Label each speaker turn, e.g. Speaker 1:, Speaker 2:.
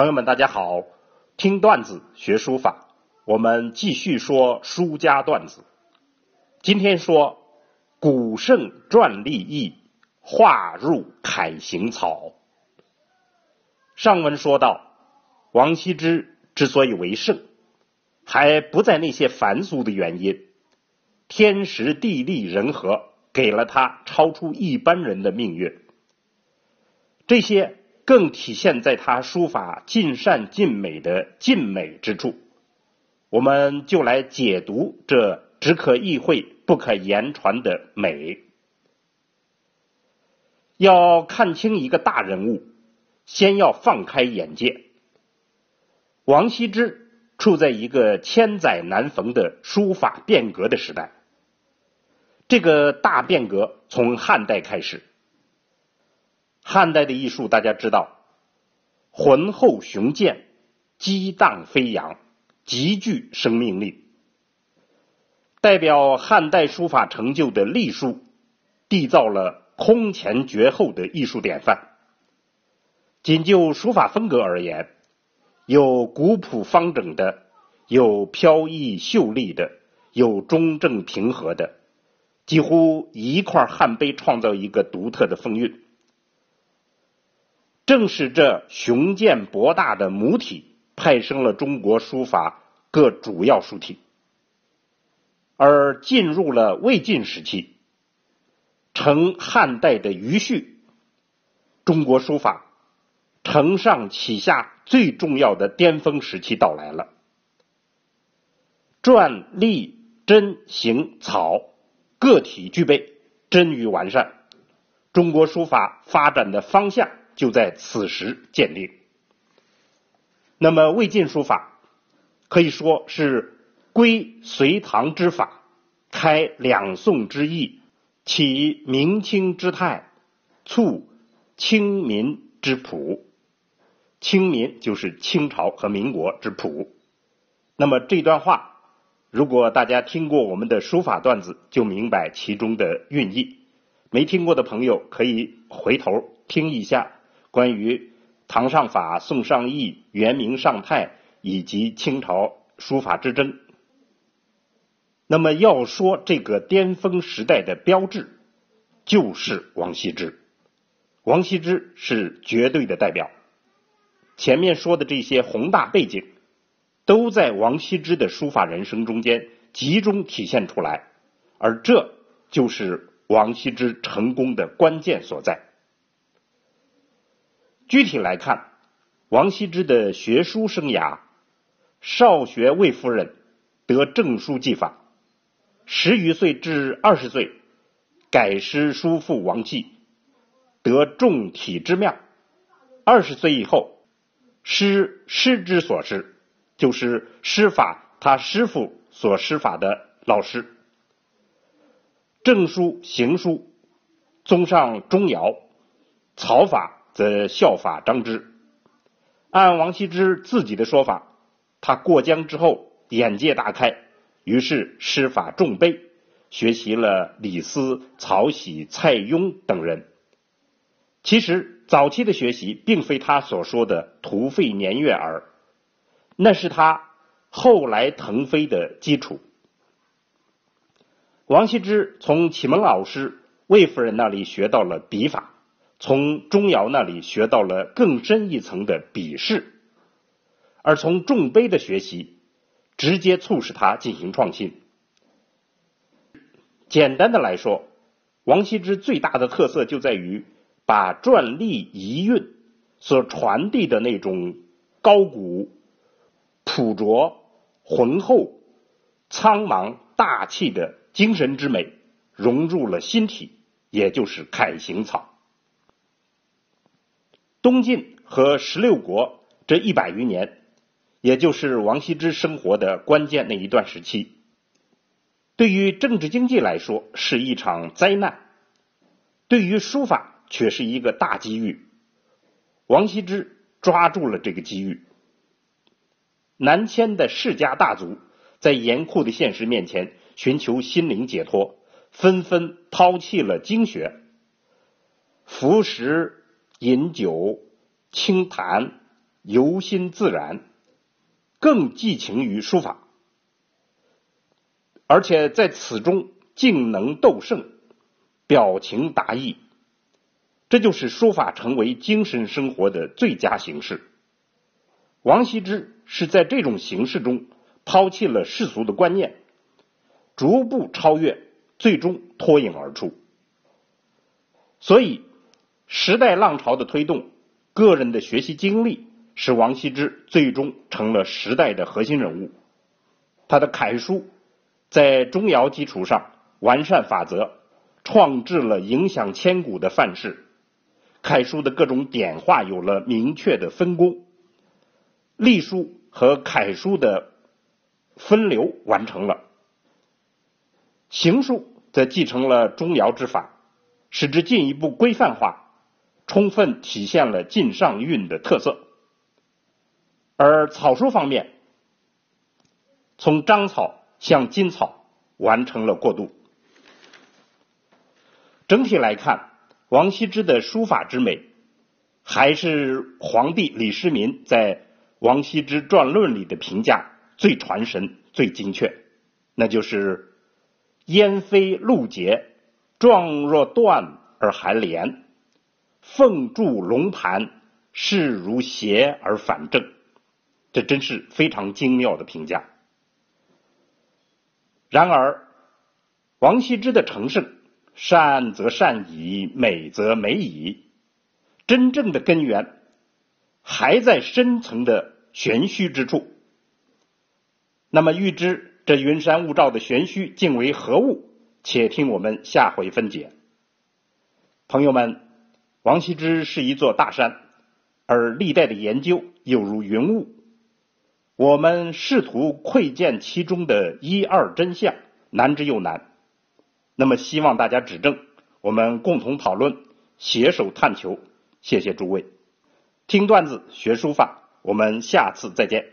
Speaker 1: 朋友们，大家好！听段子学书法，我们继续说书家段子。今天说古圣传立意，化入楷行草。上文说到，王羲之之所以为圣，还不在那些凡俗的原因，天时地利人和给了他超出一般人的命运。这些。更体现在他书法尽善尽美的尽美之处，我们就来解读这只可意会不可言传的美。要看清一个大人物，先要放开眼界。王羲之处在一个千载难逢的书法变革的时代，这个大变革从汉代开始。汉代的艺术，大家知道，浑厚雄健，激荡飞扬，极具生命力。代表汉代书法成就的隶书，缔造了空前绝后的艺术典范。仅就书法风格而言，有古朴方整的，有飘逸秀丽的，有中正平和的，几乎一块汉碑创造一个独特的风韵。正是这雄健博大的母体派生了中国书法各主要书体，而进入了魏晋时期，成汉代的余绪，中国书法承上启下最重要的巅峰时期到来了。篆、隶、真、行、草个体具备，臻于完善，中国书法发展的方向。就在此时建立。那么魏晋书法可以说是归隋唐之法，开两宋之意，起明清之态，促清民之朴。清民就是清朝和民国之朴。那么这段话，如果大家听过我们的书法段子，就明白其中的寓意。没听过的朋友可以回头听一下。关于唐上法、宋上意、元明上泰以及清朝书法之争，那么要说这个巅峰时代的标志，就是王羲之。王羲之是绝对的代表。前面说的这些宏大背景，都在王羲之的书法人生中间集中体现出来，而这就是王羲之成功的关键所在。具体来看，王羲之的学书生涯，少学魏夫人，得正书技法，十余岁至二十岁，改师书赋王继，得重体之妙。二十岁以后，师师之所师，就是师法他师傅所师法的老师。正书、行书，综上钟繇，草法。则效法张芝。按王羲之自己的说法，他过江之后眼界大开，于是师法重碑，学习了李斯、曹玺、蔡邕等人。其实早期的学习并非他所说的徒费年月耳，那是他后来腾飞的基础。王羲之从启蒙老师魏夫人那里学到了笔法。从钟繇那里学到了更深一层的笔势，而从重碑的学习，直接促使他进行创新。简单的来说，王羲之最大的特色就在于把篆隶遗韵所传递的那种高古、朴拙、浑厚、苍茫、大气的精神之美融入了心体，也就是楷行草。东晋和十六国这一百余年，也就是王羲之生活的关键那一段时期，对于政治经济来说是一场灾难，对于书法却是一个大机遇。王羲之抓住了这个机遇。南迁的世家大族在严酷的现实面前，寻求心灵解脱，纷纷抛弃了经学，服食。饮酒、清谈、由心自然，更寄情于书法，而且在此中竟能斗胜，表情达意，这就是书法成为精神生活的最佳形式。王羲之是在这种形式中抛弃了世俗的观念，逐步超越，最终脱颖而出。所以，时代浪潮的推动，个人的学习经历。使王羲之最终成了时代的核心人物。他的楷书在钟繇基础上完善法则，创制了影响千古的范式。楷书的各种点画有了明确的分工，隶书和楷书的分流完成了。行书则继承了钟繇之法，使之进一步规范化，充分体现了晋上韵的特色。而草书方面，从章草向金草完成了过渡。整体来看，王羲之的书法之美，还是皇帝李世民在《王羲之传论》里的评价最传神、最精确，那就是“烟飞露结，状若断而还连；凤柱龙盘，势如邪而反正。”这真是非常精妙的评价。然而，王羲之的成圣，善则善矣，美则美矣，真正的根源还在深层的玄虚之处。那么，欲知这云山雾罩的玄虚竟为何物？且听我们下回分解。朋友们，王羲之是一座大山，而历代的研究又如云雾。我们试图窥见其中的一二真相，难之又难。那么，希望大家指正，我们共同讨论，携手探求。谢谢诸位，听段子学书法，我们下次再见。